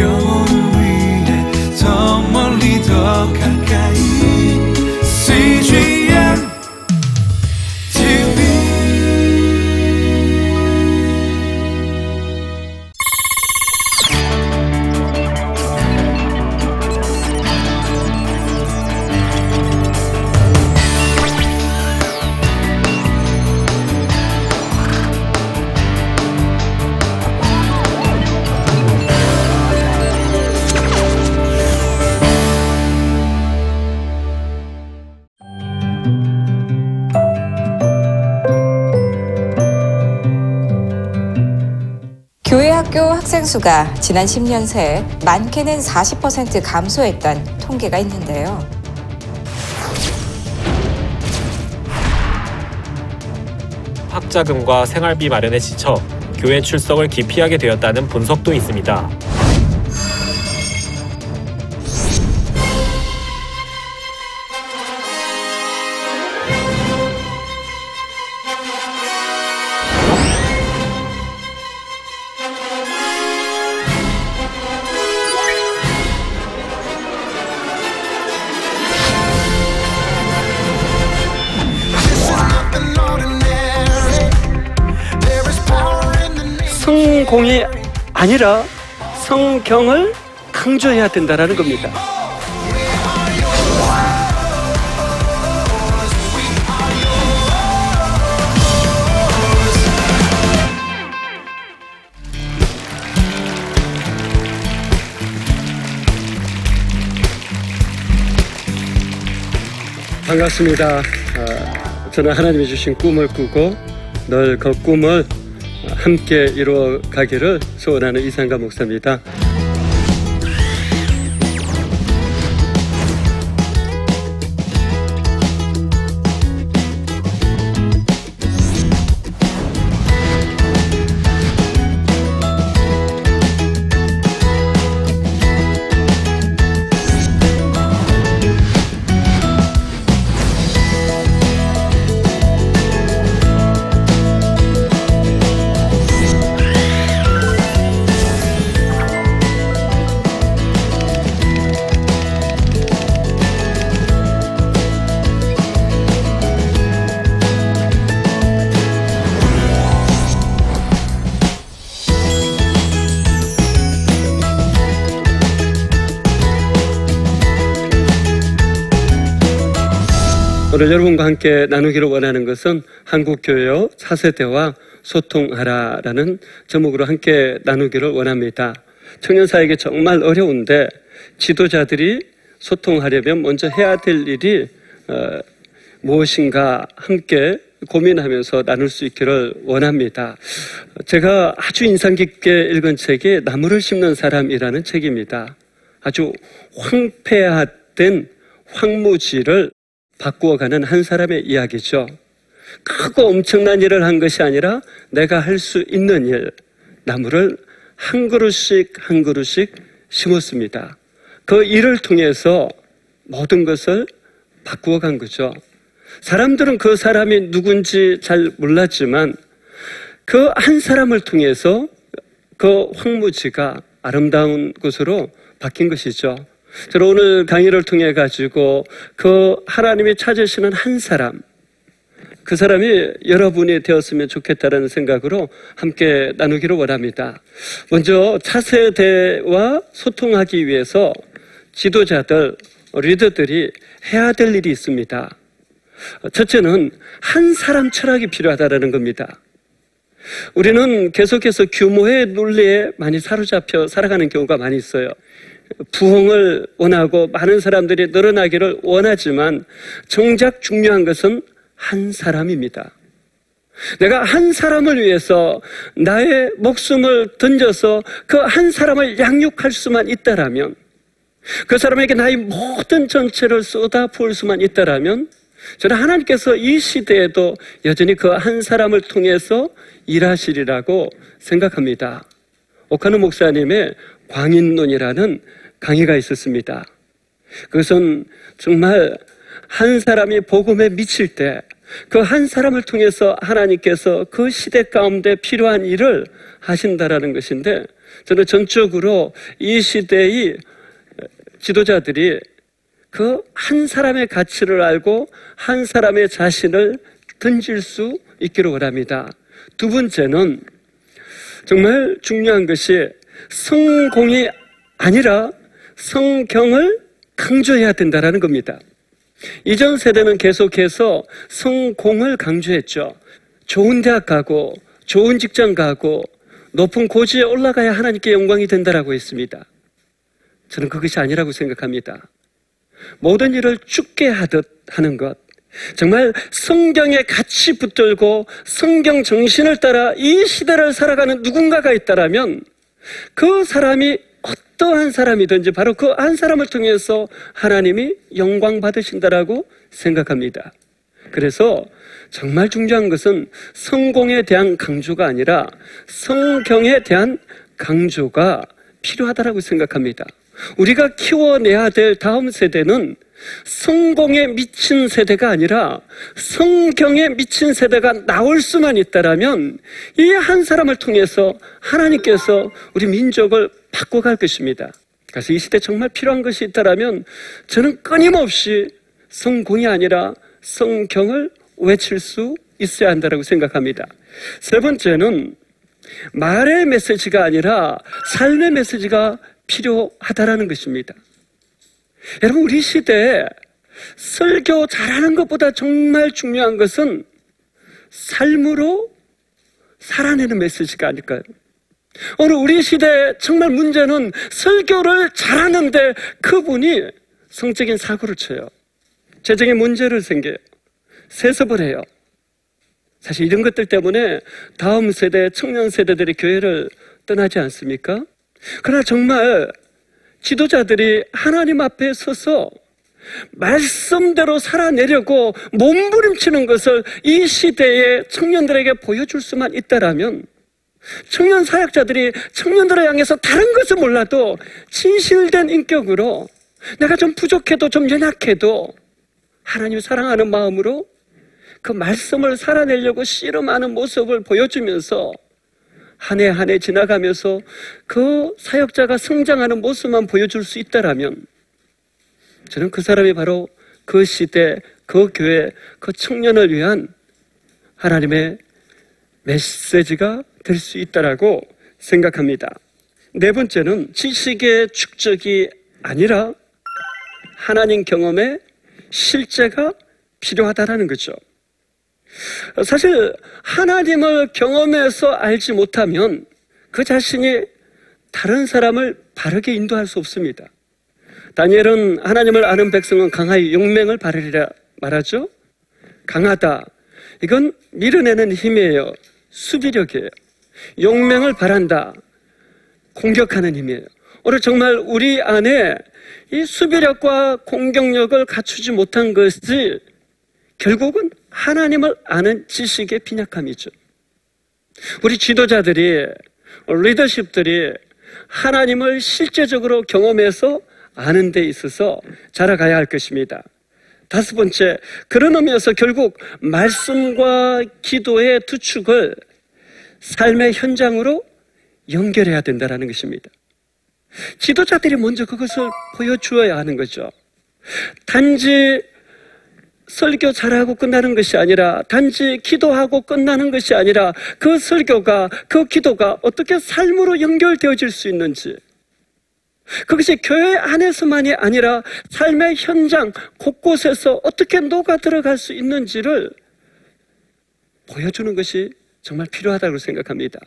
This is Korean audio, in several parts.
영 수가 지난 10년 새 많게는 40% 감소했던 통계가 있는데요. 학자금과 생활비 마련에 지쳐 교회 출석을 기피하게 되었다는 분석도 있습니다. 공이 아니라 성경을 강조해야 된다라는 겁니다. 반갑습니다. 아, 저는 하나님이 주신 꿈을 꾸고 늘 그 꿈을 함께 이루어 가기를 소원하는 이상가 목사입니다. 오늘 여러분과 함께 나누기를 원하는 것은 한국교회의 차세대와 소통하라라는 제목으로 함께 나누기를 원합니다. 청년사에게 정말 어려운데 지도자들이 소통하려면 먼저 해야 될 일이 어, 무엇인가 함께 고민하면서 나눌 수 있기를 원합니다. 제가 아주 인상 깊게 읽은 책이 나무를 심는 사람이라는 책입니다. 아주 황폐화된 황무지를 바꾸어 가는 한 사람의 이야기죠. 크고 엄청난 일을 한 것이 아니라 내가 할 수 있는 일, 나무를 한 그루씩 한 그루씩 심었습니다. 그 일을 통해서 모든 것을 바꾸어 간 거죠. 사람들은 그 사람이 누군지 잘 몰랐지만 그 한 사람을 통해서 그 황무지가 아름다운 곳으로 바뀐 것이죠. 저는 오늘 강의를 통해 가지고 그 하나님이 찾으시는 한 사람, 그 사람이 여러분이 되었으면 좋겠다는 생각으로 함께 나누기를 원합니다. 먼저 차세대와 소통하기 위해서 지도자들, 리더들이 해야 될 일이 있습니다. 첫째는 한 사람 철학이 필요하다는 겁니다. 우리는 계속해서 규모의 논리에 많이 사로잡혀 살아가는 경우가 많이 있어요. 부흥을 원하고 많은 사람들이 늘어나기를 원하지만 정작 중요한 것은 한 사람입니다. 내가 한 사람을 위해서 나의 목숨을 던져서 그 한 사람을 양육할 수만 있다라면 그 사람에게 나의 모든 전체를 쏟아 부을 수만 있다라면 저는 하나님께서 이 시대에도 여전히 그 한 사람을 통해서 일하시리라고 생각합니다. 오카노 목사님의 광인론이라는 강의가 있었습니다. 그것은 정말 한 사람이 복음에 미칠 때 그 한 사람을 통해서 하나님께서 그 시대 가운데 필요한 일을 하신다라는 것인데 저는 전적으로 이 시대의 지도자들이 그 한 사람의 가치를 알고 한 사람의 자신을 던질 수 있기를 원합니다. 두 번째는 정말 중요한 것이 성공이 아니라 성경을 강조해야 된다는 겁니다. 이전 세대는 계속해서 성공을 강조했죠. 좋은 대학 가고, 좋은 직장 가고, 높은 고지에 올라가야 하나님께 영광이 된다라고 했습니다. 저는 그것이 아니라고 생각합니다. 모든 일을 죽게 하듯 하는 것. 정말 성경에 같이 붙들고 성경 정신을 따라 이 시대를 살아가는 누군가가 있다라면 그 사람이 어떠한 사람이든지 바로 그 한 사람을 통해서 하나님이 영광 받으신다라고 생각합니다. 그래서 정말 중요한 것은 성공에 대한 강조가 아니라 성경에 대한 강조가 필요하다라고 생각합니다. 우리가 키워내야 될 다음 세대는 성공에 미친 세대가 아니라 성경에 미친 세대가 나올 수만 있다라면 이 한 사람을 통해서 하나님께서 우리 민족을 바꿔갈 것입니다. 그래서 이 시대 정말 필요한 것이 있다라면 저는 끊임없이 성공이 아니라 성경을 외칠 수 있어야 한다고 생각합니다. 세 번째는 말의 메시지가 아니라 삶의 메시지가 필요하다라는 것입니다. 여러분, 우리 시대에 설교 잘하는 것보다 정말 중요한 것은 삶으로 살아내는 메시지가 아닐까요? 오늘 우리 시대에 정말 문제는 설교를 잘하는데 그분이 성적인 사고를 쳐요. 재정에 문제를 생겨요. 세습을 해요. 사실 이런 것들 때문에 다음 세대, 청년 세대들이 교회를 떠나지 않습니까? 그러나 정말 지도자들이 하나님 앞에 서서 말씀대로 살아내려고 몸부림치는 것을 이 시대의 청년들에게 보여줄 수만 있다라면 청년 사역자들이 청년들을 향해서 다른 것을 몰라도 진실된 인격으로 내가 좀 부족해도 좀 연약해도 하나님 사랑하는 마음으로 그 말씀을 살아내려고 씨름하는 모습을 보여주면서 한 해 한 해 지나가면서 그 사역자가 성장하는 모습만 보여줄 수 있다라면 저는 그 사람이 바로 그 시대, 그 교회, 그 청년을 위한 하나님의 메시지가 될 수 있다라고 생각합니다. 네 번째는 지식의 축적이 아니라 하나님 경험의 실제가 필요하다라는 거죠. 사실 하나님을 경험해서 알지 못하면 그 자신이 다른 사람을 바르게 인도할 수 없습니다. 다니엘은 하나님을 아는 백성은 강하여 용맹을 바르리라 말하죠. 강하다. 이건 밀어내는 힘이에요. 수비력이에요. 용맹을 바란다. 공격하는 힘이에요. 오늘 정말 우리 안에 이 수비력과 공격력을 갖추지 못한 것이 결국은 하나님을 아는 지식의 빈약함이죠. 우리 지도자들이, 리더십들이 하나님을 실제적으로 경험해서 아는 데 있어서 자라가야 할 것입니다. 다섯 번째, 그런 의미에서 결국 말씀과 기도의 두 축을 삶의 현장으로 연결해야 된다는 것입니다. 지도자들이 먼저 그것을 보여주어야 하는 거죠. 단지 설교 잘하고 끝나는 것이 아니라 단지 기도하고 끝나는 것이 아니라 그 설교가 그 기도가 어떻게 삶으로 연결되어질 수 있는지 그것이 교회 안에서만이 아니라 삶의 현장 곳곳에서 어떻게 녹아 들어갈 수 있는지를 보여주는 것이 정말 필요하다고 생각합니다.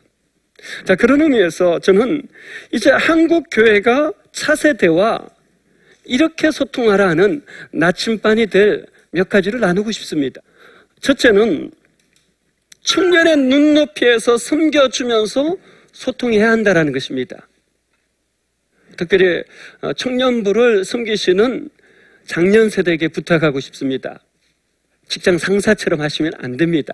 자, 그런 의미에서 저는 이제 한국 교회가 차세대와 이렇게 소통하라 하는 나침반이 될 몇 가지를 나누고 싶습니다. 첫째는 청년의 눈높이에서 섬겨주면서 소통해야 한다는 것입니다. 특별히 어, 청년부를 섬기시는 장년 세대에게 부탁하고 싶습니다. 직장 상사처럼 하시면 안 됩니다.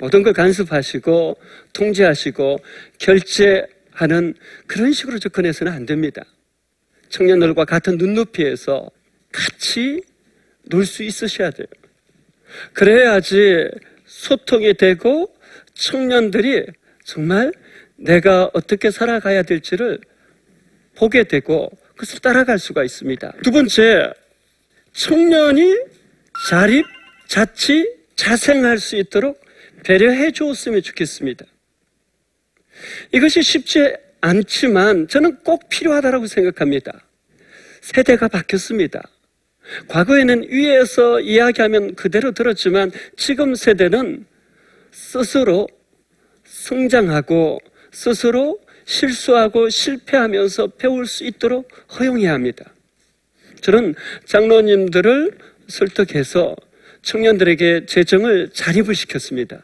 모든 걸 간섭하시고 통제하시고 결제하는 그런 식으로 접근해서는 안 됩니다. 청년들과 같은 눈높이에서 같이 놀 수 있으셔야 돼요. 그래야지 소통이 되고 청년들이 정말 내가 어떻게 살아가야 될지를 보게 되고 그것을 따라갈 수가 있습니다. 두 번째, 청년이 자립, 자치, 자생할 수 있도록 배려해 주었으면 좋겠습니다. 이것이 쉽지 않지만 저는 꼭 필요하다고 생각합니다. 세대가 바뀌었습니다. 과거에는 위에서 이야기하면 그대로 들었지만 지금 세대는 스스로 성장하고 스스로 실수하고 실패하면서 배울 수 있도록 허용해야 합니다. 저는 장로님들을 설득해서 청년들에게 재정을 자립을 시켰습니다.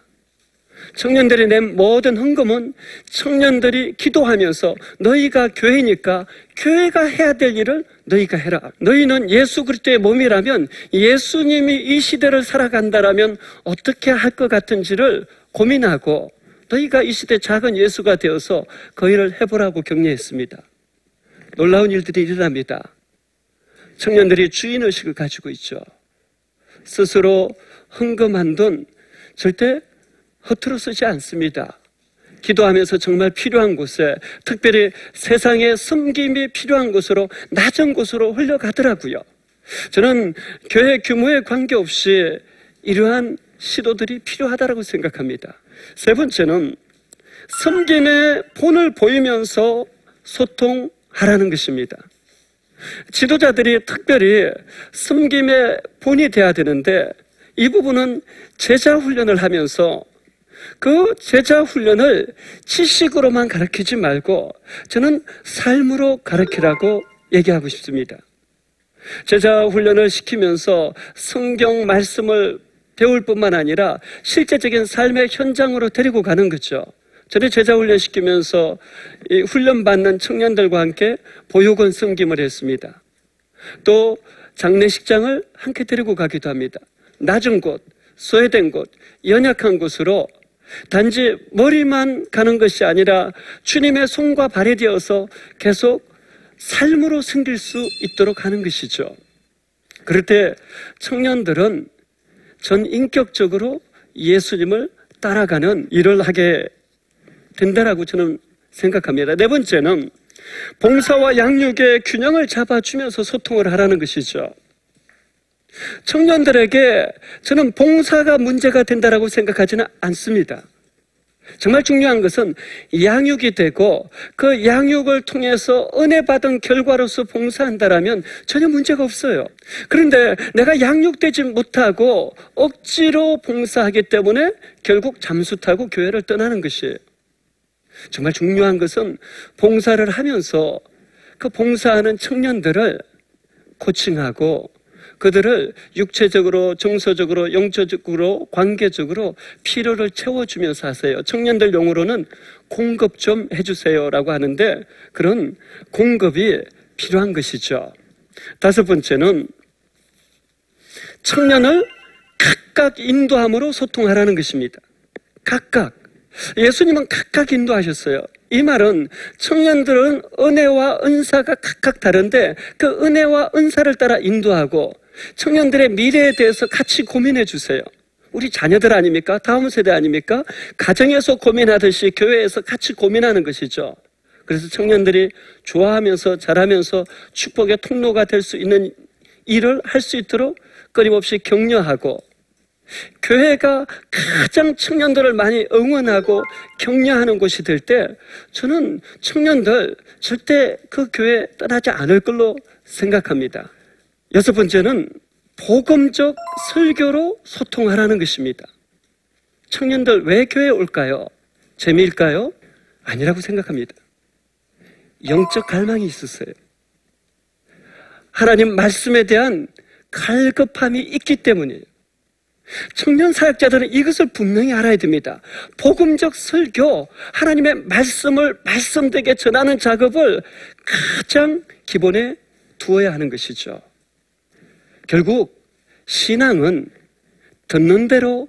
청년들이 낸 모든 헌금은 청년들이 기도하면서 너희가 교회니까 교회가 해야 될 일을 너희가 해라. 너희는 예수 그리스도의 몸이라면 예수님이 이 시대를 살아간다라면 어떻게 할 것 같은지를 고민하고 너희가 이 시대 작은 예수가 되어서 그 일을 해보라고 격려했습니다. 놀라운 일들이 일어납니다. 청년들이 주인의식을 가지고 있죠. 스스로 헌금한 돈 절대 허투루 쓰지 않습니다. 기도하면서 정말 필요한 곳에 특별히 세상에 섬김이 필요한 곳으로 낮은 곳으로 흘러가더라고요. 저는 교회 규모에 관계없이 이러한 시도들이 필요하다고 생각합니다. 세 번째는 섬김의 본을 보이면서 소통하라는 것입니다. 지도자들이 특별히 섬김의 본이 돼야 되는데 이 부분은 제자 훈련을 하면서 그 제자 훈련을 지식으로만 가르치지 말고 저는 삶으로 가르치라고 얘기하고 싶습니다. 제자 훈련을 시키면서 성경 말씀을 배울 뿐만 아니라 실제적인 삶의 현장으로 데리고 가는 거죠. 저는 제자 훈련 시키면서 훈련 받는 청년들과 함께 보육원 섬김을 했습니다. 또 장례식장을 함께 데리고 가기도 합니다. 낮은 곳, 소외된 곳, 연약한 곳으로 단지 머리만 가는 것이 아니라 주님의 손과 발이 되어서 계속 삶으로 생길 수 있도록 하는 것이죠. 그럴 때 청년들은 전 인격적으로 예수님을 따라가는 일을 하게 된다라고 저는 생각합니다. 네 번째는 봉사와 양육의 균형을 잡아주면서 소통을 하라는 것이죠. 청년들에게 저는 봉사가 문제가 된다라고 생각하지는 않습니다. 정말 중요한 것은 양육이 되고 그 양육을 통해서 은혜 받은 결과로서 봉사한다라면 전혀 문제가 없어요. 그런데 내가 양육되지 못하고 억지로 봉사하기 때문에 결국 잠수 타고 교회를 떠나는 것이에요. 정말 중요한 것은 봉사를 하면서 그 봉사하는 청년들을 코칭하고 그들을 육체적으로, 정서적으로, 영적으로, 관계적으로 필요를 채워주면서 하세요. 청년들 용어로는 공급 좀 해주세요라고 하는데 그런 공급이 필요한 것이죠. 다섯 번째는 청년을 각각 인도함으로 소통하라는 것입니다. 각각. 예수님은 각각 인도하셨어요. 이 말은 청년들은 은혜와 은사가 각각 다른데 그 은혜와 은사를 따라 인도하고 청년들의 미래에 대해서 같이 고민해 주세요. 우리 자녀들 아닙니까? 다음 세대 아닙니까? 가정에서 고민하듯이 교회에서 같이 고민하는 것이죠. 그래서 청년들이 좋아하면서 잘하면서 축복의 통로가 될 수 있는 일을 할 수 있도록 끊임없이 격려하고 교회가 가장 청년들을 많이 응원하고 격려하는 곳이 될 때 저는 청년들 절대 그 교회 떠나지 않을 걸로 생각합니다. 여섯 번째는 복음적 설교로 소통하라는 것입니다. 청년들 왜 교회에 올까요? 재미일까요? 아니라고 생각합니다. 영적 갈망이 있었어요. 하나님 말씀에 대한 갈급함이 있기 때문이에요. 청년 사역자들은 이것을 분명히 알아야 됩니다. 복음적 설교, 하나님의 말씀을 말씀되게 전하는 작업을 가장 기본에 두어야 하는 것이죠. 결국 신앙은 듣는 대로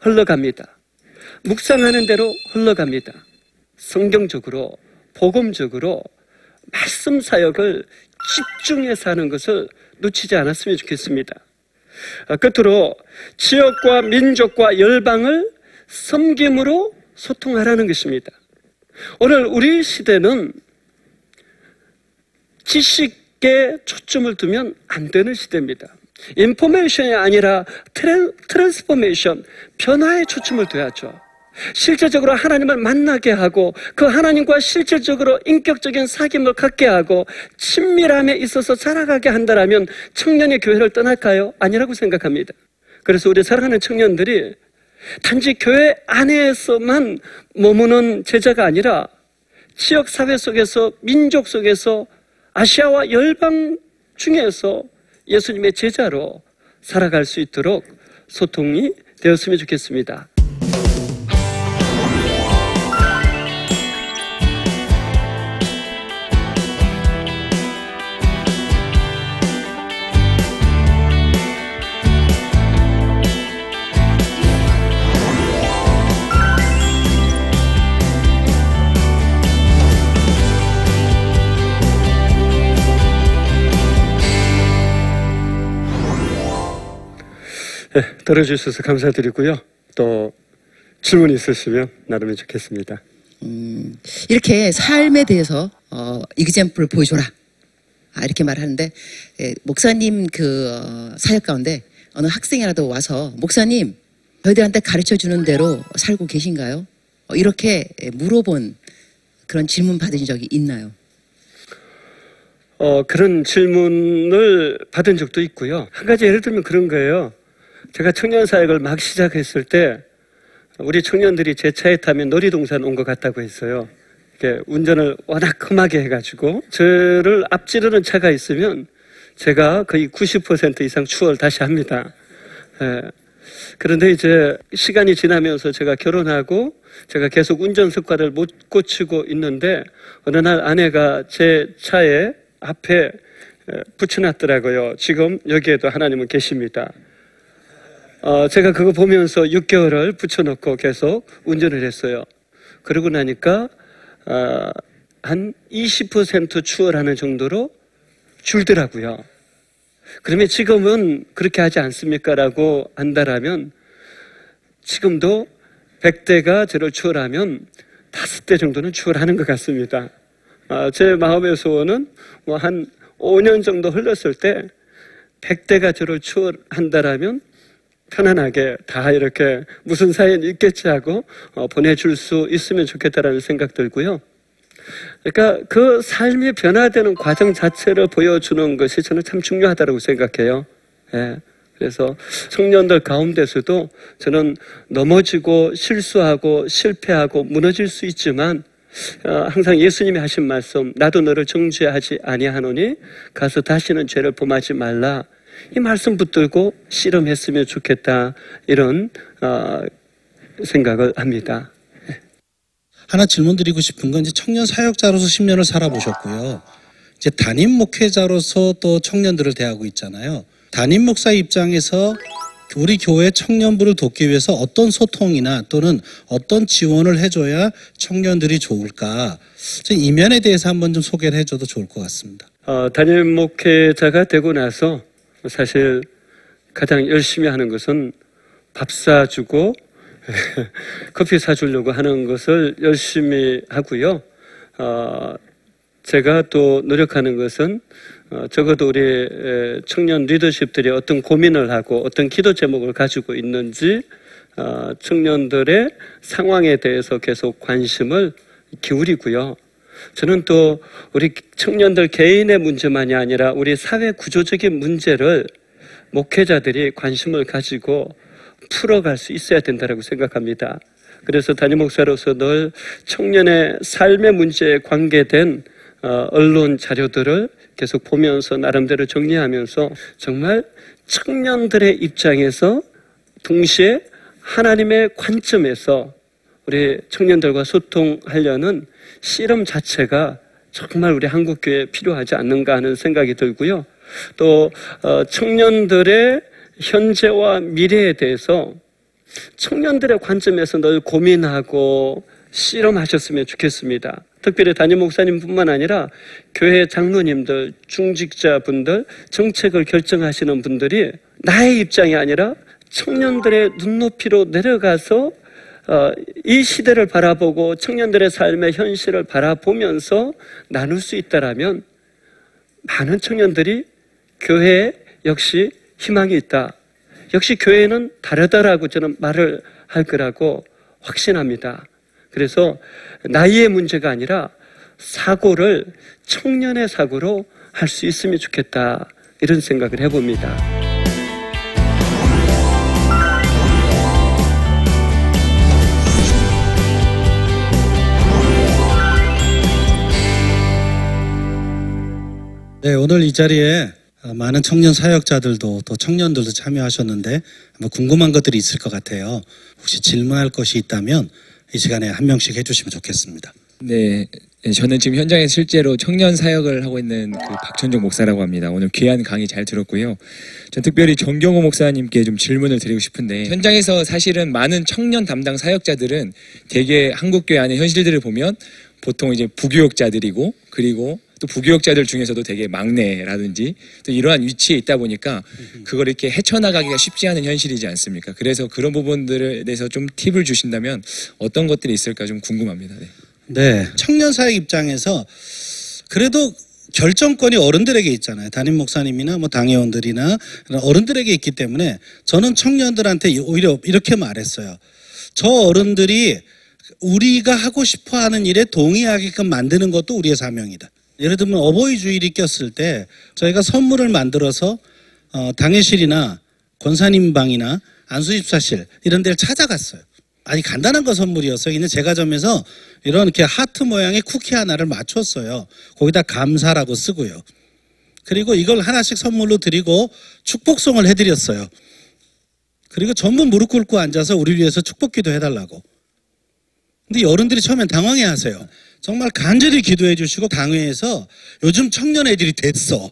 흘러갑니다. 묵상하는 대로 흘러갑니다. 성경적으로, 복음적으로 말씀 사역을 집중해서 하는 것을 놓치지 않았으면 좋겠습니다. 아, 끝으로 지역과 민족과 열방을 섬김으로 소통하라는 것입니다. 오늘 우리 시대는 지식에 초점을 두면 안 되는 시대입니다. information이 아니라 trans, transformation, 변화에 초점을 둬야죠. 실제적으로 하나님을 만나게 하고 그 하나님과 실질적으로 인격적인 사귐을 갖게 하고 친밀함에 있어서 살아가게 한다라면 청년이 교회를 떠날까요? 아니라고 생각합니다. 그래서 우리 사랑하는 청년들이 단지 교회 안에서만 머무는 제자가 아니라 지역 사회 속에서 민족 속에서 아시아와 열방 중에서 예수님의 제자로 살아갈 수 있도록 소통이 되었으면 좋겠습니다. 들어주셔서 감사드리고요. 또 질문 있으시면 나누면 좋겠습니다. 이렇게 삶에 대해서 어, 이그젠플을 보여줘라. 아, 이렇게 말하는데 예, 목사님 그 어, 사역 가운데 어느 학생이라도 와서 목사님 저희들한테 가르쳐 주는 대로 살고 계신가요? 어, 이렇게 예, 물어본 그런 질문 받으신 적이 있나요? 어, 그런 질문을 받은 적도 있고요. 한 가지 예를 들면 그런 거예요. 제가 청년 사역을 막 시작했을 때 우리 청년들이 제 차에 타면 놀이동산 온 것 같다고 했어요. 이렇게 운전을 워낙 험하게 해가지고 저를 앞지르는 차가 있으면 제가 거의 90% 이상 추월 다시 합니다. 예. 그런데 이제 시간이 지나면서 제가 결혼하고 제가 계속 운전 습관을 못 고치고 있는데 어느 날 아내가 제 차에 앞에 에, 붙여놨더라고요. 지금 여기에도 하나님은 계십니다. 어, 제가 그거 보면서 6개월을 붙여놓고 계속 운전을 했어요. 그러고 나니까 어, 한20% 추월하는 정도로 줄더라고요. 그러면 지금은 그렇게 하지 않습니까? 라고 한다라면 지금도 100대가 저를 추월하면 5대 정도는 추월하는 것 같습니다. 아, 제 마음의 소원은 뭐 한 5년 정도 흘렀을 때 100대가 저를 추월한다라면 편안하게 다 이렇게 무슨 사연 있겠지 하고 어, 보내줄 수 있으면 좋겠다라는 생각 들고요. 그러니까 그 삶이 변화되는 과정 자체를 보여주는 것이 저는 참 중요하다고 생각해요. 예. 그래서 청년들 가운데서도 저는 넘어지고 실수하고 실패하고 무너질 수 있지만 어, 항상 예수님이 하신 말씀 나도 너를 정죄하지 아니하노니 가서 다시는 죄를 범하지 말라 이 말씀 붙들고 씨름했으면 좋겠다 이런 어, 생각을 합니다. 하나 질문 드리고 싶은 건 이제 청년 사역자로서 10년을 살아보셨고요. 이제 담임 목회자로서 또 청년들을 대하고 있잖아요. 담임 목사 입장에서 우리 교회 청년부를 돕기 위해서 어떤 소통이나 또는 어떤 지원을 해줘야 청년들이 좋을까? 이 면에 대해서 한번 좀 소개를 해줘도 좋을 것 같습니다. 어, 담임 목회자가 되고 나서 사실 가장 열심히 하는 것은 밥 사주고 커피 사주려고 하는 것을 열심히 하고요. 어, 제가 또 노력하는 것은 어, 적어도 우리 에, 청년 리더십들이 어떤 고민을 하고 어떤 기도 제목을 가지고 있는지 어, 청년들의 상황에 대해서 계속 관심을 기울이고요. 저는 또 우리 청년들 개인의 문제만이 아니라 우리 사회 구조적인 문제를 목회자들이 관심을 가지고 풀어갈 수 있어야 된다고 생각합니다. 그래서 담임 목사로서 늘 청년의 삶의 문제에 관계된 어, 언론 자료들을 계속 보면서 나름대로 정리하면서 정말 청년들의 입장에서 동시에 하나님의 관점에서 우리 청년들과 소통하려는 씨름 자체가 정말 우리 한국 교회에 필요하지 않는가 하는 생각이 들고요. 또 어, 청년들의 현재와 미래에 대해서 청년들의 관점에서 늘 고민하고 실험하셨으면 좋겠습니다. 특별히 담임 목사님뿐만 아니라 교회 장로님들, 중직자분들, 정책을 결정하시는 분들이 나의 입장이 아니라 청년들의 눈높이로 내려가서 어, 이 시대를 바라보고 청년들의 삶의 현실을 바라보면서 나눌 수 있다라면 많은 청년들이 교회에 역시 희망이 있다. 역시 교회는 다르다라고 저는 말을 할 거라고 확신합니다. 그래서 나이의 문제가 아니라 사고를 청년의 사고로 할 수 있으면 좋겠다. 이런 생각을 해봅니다. 네, 오늘 이 자리에 어, 많은 청년 사역자들도 또 청년들도 참여하셨는데 아마 궁금한 것들이 있을 것 같아요. 혹시 질문할 것이 있다면 이 시간에 한 명씩 해주시면 좋겠습니다. 네, 네, 저는 지금 현장에 실제로 청년 사역을 하고 있는 그 박천종 목사라고 합니다. 오늘 귀한 강의 잘 들었고요. 전 특별히 정경호 목사님께 좀 질문을 드리고 싶은데 현장에서 사실은 많은 청년 담당 사역자들은 대개 한국교회 안의 현실들을 보면 보통 이제 부교역자들이고 그리고 또 부교역자들 중에서도 되게 막내라든지 또 이러한 위치에 있다 보니까 그걸 이렇게 헤쳐나가기가 쉽지 않은 현실이지 않습니까? 그래서 그런 부분들에 대해서 좀 팁을 주신다면 어떤 것들이 있을까 좀 궁금합니다. 네. 네, 청년 사역 입장에서 그래도 결정권이 어른들에게 있잖아요. 담임 목사님이나 뭐 당회원들이나 어른들에게 있기 때문에 저는 청년들한테 오히려 이렇게 말했어요. 저 어른들이 우리가 하고 싶어 하는 일에 동의하게끔 만드는 것도 우리의 사명이다. 예를 들면 어버이 주일이 꼈을 때 저희가 선물을 만들어서 어, 당회실이나 권사님 방이나 안수집사실 이런 데를 찾아갔어요. 아니 간단한 거 선물이었어요. 있는 제과점에서 이런 이렇게 하트 모양의 쿠키 하나를 맞췄어요. 거기다 감사라고 쓰고요. 그리고 이걸 하나씩 선물로 드리고 축복송을 해드렸어요. 그리고 전부 무릎 꿇고 앉아서 우리 위해서 축복기도 해달라고. 근데 어른들이 처음엔 당황해 하세요. 정말 간절히 기도해 주시고 당회에서 요즘 청년 애들이 됐어.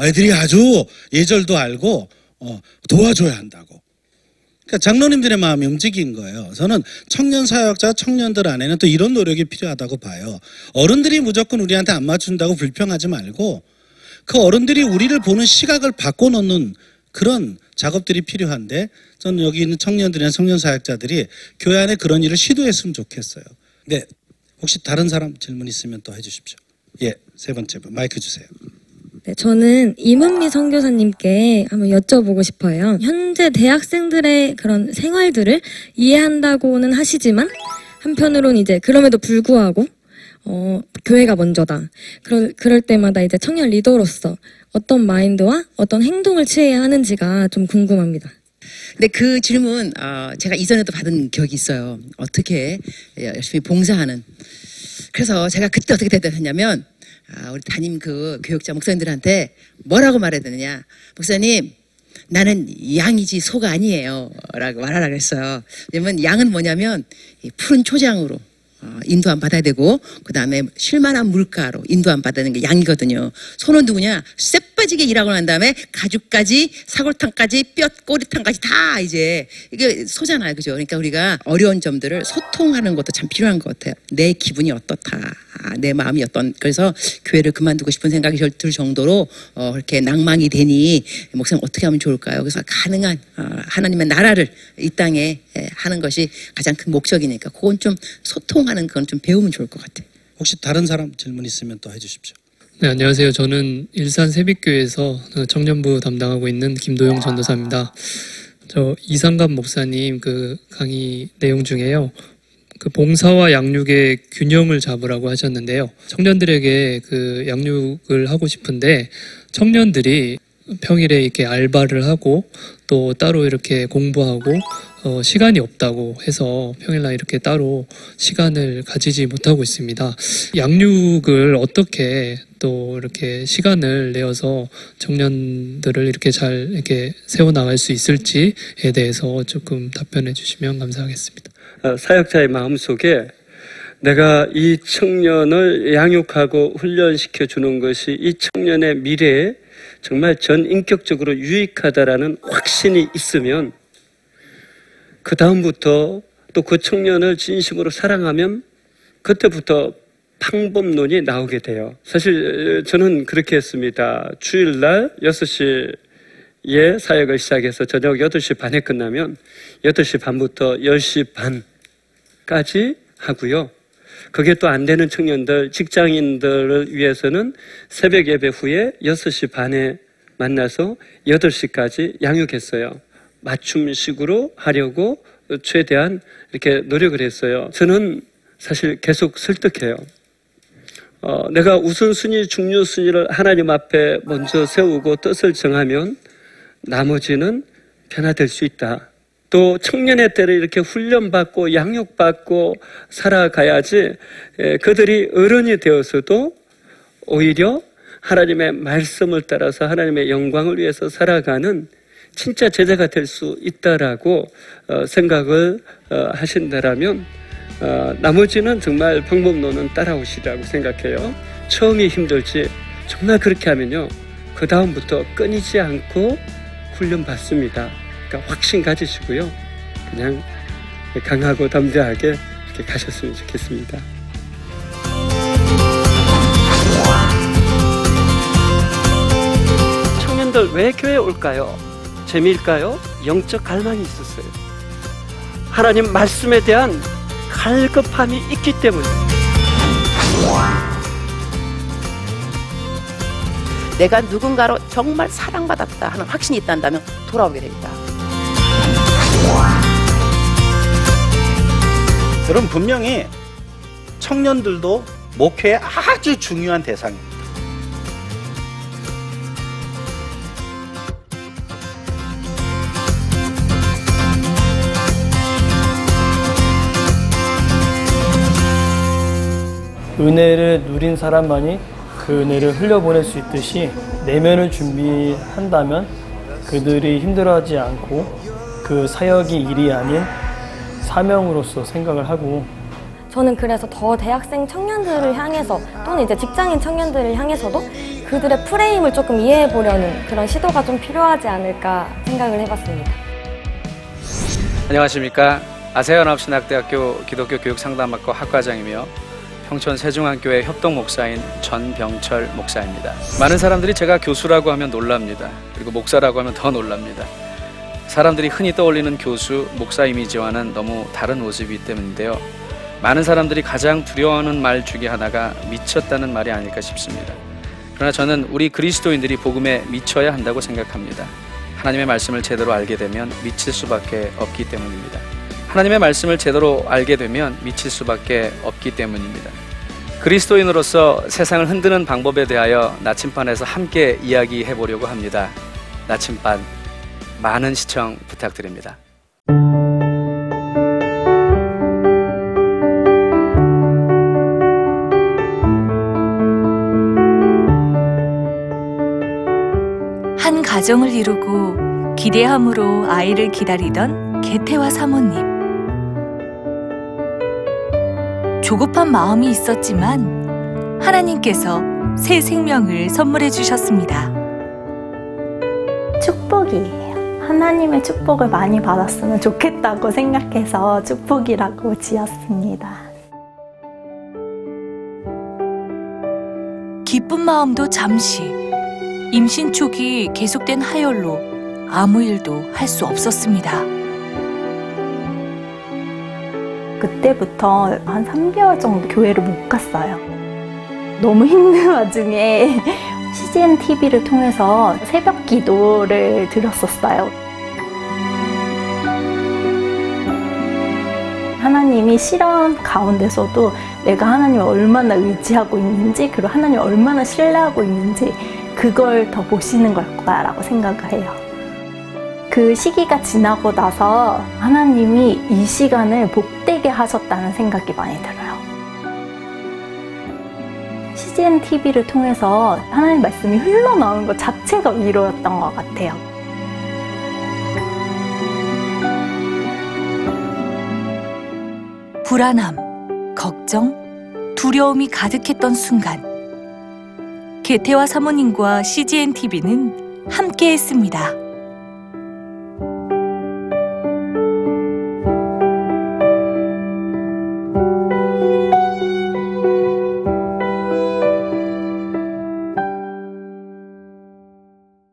애들이 아주 예절도 알고 어, 도와줘야 한다고. 그러니까 장로님들의 마음이 움직인 거예요. 저는 청년 사역자 청년들 안에는 또 이런 노력이 필요하다고 봐요. 어른들이 무조건 우리한테 안 맞춘다고 불평하지 말고 그 어른들이 우리를 보는 시각을 바꿔놓는 그런 작업들이 필요한데 저는 여기 있는 청년들이나 청년 사역자들이 교회 안에 그런 일을 시도했으면 좋겠어요. 네, 혹시 다른 사람 질문 있으면 또 해주십시오. 예, 세 번째 분 마이크 주세요. 네, 저는 이문미 선교사님께 한번 여쭤보고 싶어요. 현재 대학생들의 그런 생활들을 이해한다고는 하시지만 한편으로는 이제 그럼에도 불구하고 어, 교회가 먼저다. 그럴, 그럴 때마다 이제 청년 리더로서 어떤 마인드와 어떤 행동을 취해야 하는지가 좀 궁금합니다. 근데 그 질문 어, 제가 이전에도 받은 기억이 있어요. 어떻게 열심히 봉사하는. 그래서 제가 그때 어떻게 대답했냐면 아, 우리 담임 그 교육자 목사님들한테 뭐라고 말해야 되느냐. 목사님 나는 양이지 소가 아니에요. 라고 말하라 그랬어요. 왜냐면 양은 뭐냐면 이 푸른 초장으로 어, 인도함 받아야 되고 그 다음에 쉴만한 물가로 인도함 받아야 되는 게 양이거든요. 소는 누구냐? 쎄 빠지게 일하고 난 다음에 가죽까지 사골탕까지 뼈 꼬리탕까지 다 이제 이게 소잖아요, 그죠? 그러니까 우리가 어려운 점들을 소통하는 것도 참 필요한 것 같아요. 내 기분이 어떻다, 아, 내 마음이 어떤 그래서 교회를 그만두고 싶은 생각이 들 정도로 어, 그렇게 낭망이 되니 목사님 어떻게 하면 좋을까요? 그래서 가능한 어, 하나님의 나라를 이 땅에 예, 하는 것이 가장 큰 목적이니까 그건 좀 소통하는 건 좀 배우면 좋을 것 같아요. 혹시 다른 사람 질문 있으면 또 해주십시오. 네, 안녕하세요. 저는 일산 세빛교회에서 그 청년부 담당하고 있는 김도영 전도사입니다. 저 이상감 목사님 그 강의 내용 중에요. 그 봉사와 양육의 균형을 잡으라고 하셨는데요. 청년들에게 그 양육을 하고 싶은데 청년들이 평일에 이렇게 알바를 하고 또 따로 이렇게 공부하고 어, 시간이 없다고 해서 평일날 이렇게 따로 시간을 가지지 못하고 있습니다. 양육을 어떻게 또 이렇게 시간을 내어서 청년들을 이렇게 잘 이렇게 세워 나갈 수 있을지에 대해서 조금 답변해 주시면 감사하겠습니다. 어, 사역자의 마음 속에 내가 이 청년을 양육하고 훈련시켜 주는 것이 이 청년의 미래에 정말 전 인격적으로 유익하다라는 확신이 있으면 그 다음부터 또 그 청년을 진심으로 사랑하면 그때부터 방법론이 나오게 돼요. 사실 저는 그렇게 했습니다. 주일날 6시 예 사역을 시작해서 저녁 8시 반에 끝나면 8시 반부터 10시 반까지 하고요. 그게 또 안 되는 청년들, 직장인들을 위해서는 새벽 예배 후에 6시 반에 만나서 8시까지 양육했어요. 맞춤식으로 하려고 최대한 이렇게 노력을 했어요. 저는 사실 계속 설득해요. 어, 내가 우선순위, 중요순위를 하나님 앞에 먼저 세우고 뜻을 정하면 나머지는 변화될 수 있다. 또 청년의 때를 이렇게 훈련받고 양육받고 살아가야지 에, 그들이 어른이 되어서도 오히려 하나님의 말씀을 따라서 하나님의 영광을 위해서 살아가는 진짜 제자가 될 수 있다라고 어, 생각을 어, 하신다라면 어, 나머지는 정말 방법론은 따라오시라고 생각해요. 처음이 힘들지 정말 그렇게 하면요 그 다음부터 끊이지 않고 훈련 받습니다. 그러니까 확신 가지시고요 그냥 강하고 담대하게 이렇게 가셨으면 좋겠습니다. 청년들 왜 교회 올까요? 재미일까요? 영적 갈망이 있었어요. 하나님 말씀에 대한 갈급함이 있기 때문에 내가 누군가로 정말 사랑받았다 하는 확신이 있다면 돌아오게 됩니다. 여러분 분명히 청년들도 목회의 아주 중요한 대상입니다. 은혜를 누린 사람만이 그 은혜를 흘려보낼 수 있듯이 내면을 준비한다면 그들이 힘들어하지 않고 그 사역이 일이 아닌 사명으로서 생각을 하고 저는 그래서 더 대학생 청년들을 향해서 또는 이제 직장인 청년들을 향해서도 그들의 프레임을 조금 이해해 보려는 그런 시도가 좀 필요하지 않을까 생각을 해봤습니다. 안녕하십니까 아세아연합신학대학교 기독교 교육상담학과 학과장이며 평촌 세중학교의 협동 목사인 전병철 목사입니다. 많은 사람들이 제가 교수라고 하면 놀랍니다. 그리고 목사라고 하면 더 놀랍니다. 사람들이 흔히 떠올리는 교수, 목사 이미지와는 너무 다른 모습이기 때문인데요. 많은 사람들이 가장 두려워하는 말 중에 하나가 미쳤다는 말이 아닐까 싶습니다. 그러나 저는 우리 그리스도인들이 복음에 미쳐야 한다고 생각합니다. 하나님의 말씀을 제대로 알게 되면 미칠 수밖에 없기 때문입니다. 하나님의 말씀을 제대로 알게 되면 미칠 수밖에 없기 때문입니다. 그리스도인으로서 세상을 흔드는 방법에 대하여 나침반에서 함께 이야기해 보려고 합니다. 나침반 많은 시청 부탁드립니다. 한 가정을 이루고 기대함으로 아이를 기다리던 개태와 사모님. 조급한 마음이 있었지만 하나님께서 새 생명을 선물해 주셨습니다. 축복이에요. 하나님의 축복을 많이 받았으면 좋겠다고 생각해서 축복이라고 지었습니다. 기쁜 마음도 잠시 임신 초기 계속된 하혈로 아무 일도 할 수 없었습니다. 그때부터 한 3개월 정도 교회를 못 갔어요. 너무 힘든 와중에 CGN TV를 통해서 새벽 기도를 드렸었어요. 하나님이 실현 가운데서도 내가 하나님을 얼마나 의지하고 있는지, 그리고 하나님을 얼마나 신뢰하고 있는지, 그걸 더 보시는 걸 거다라고 생각을 해요. 그 시기가 지나고 나서 하나님이 이 시간을 복되게 하셨다는 생각이 많이 들어요. CGN TV를 통해서 하나님 말씀이 흘러나오는 것 자체가 위로였던 것 같아요. 불안함, 걱정, 두려움이 가득했던 순간 개태와 사모님과 CGN TV는 함께했습니다.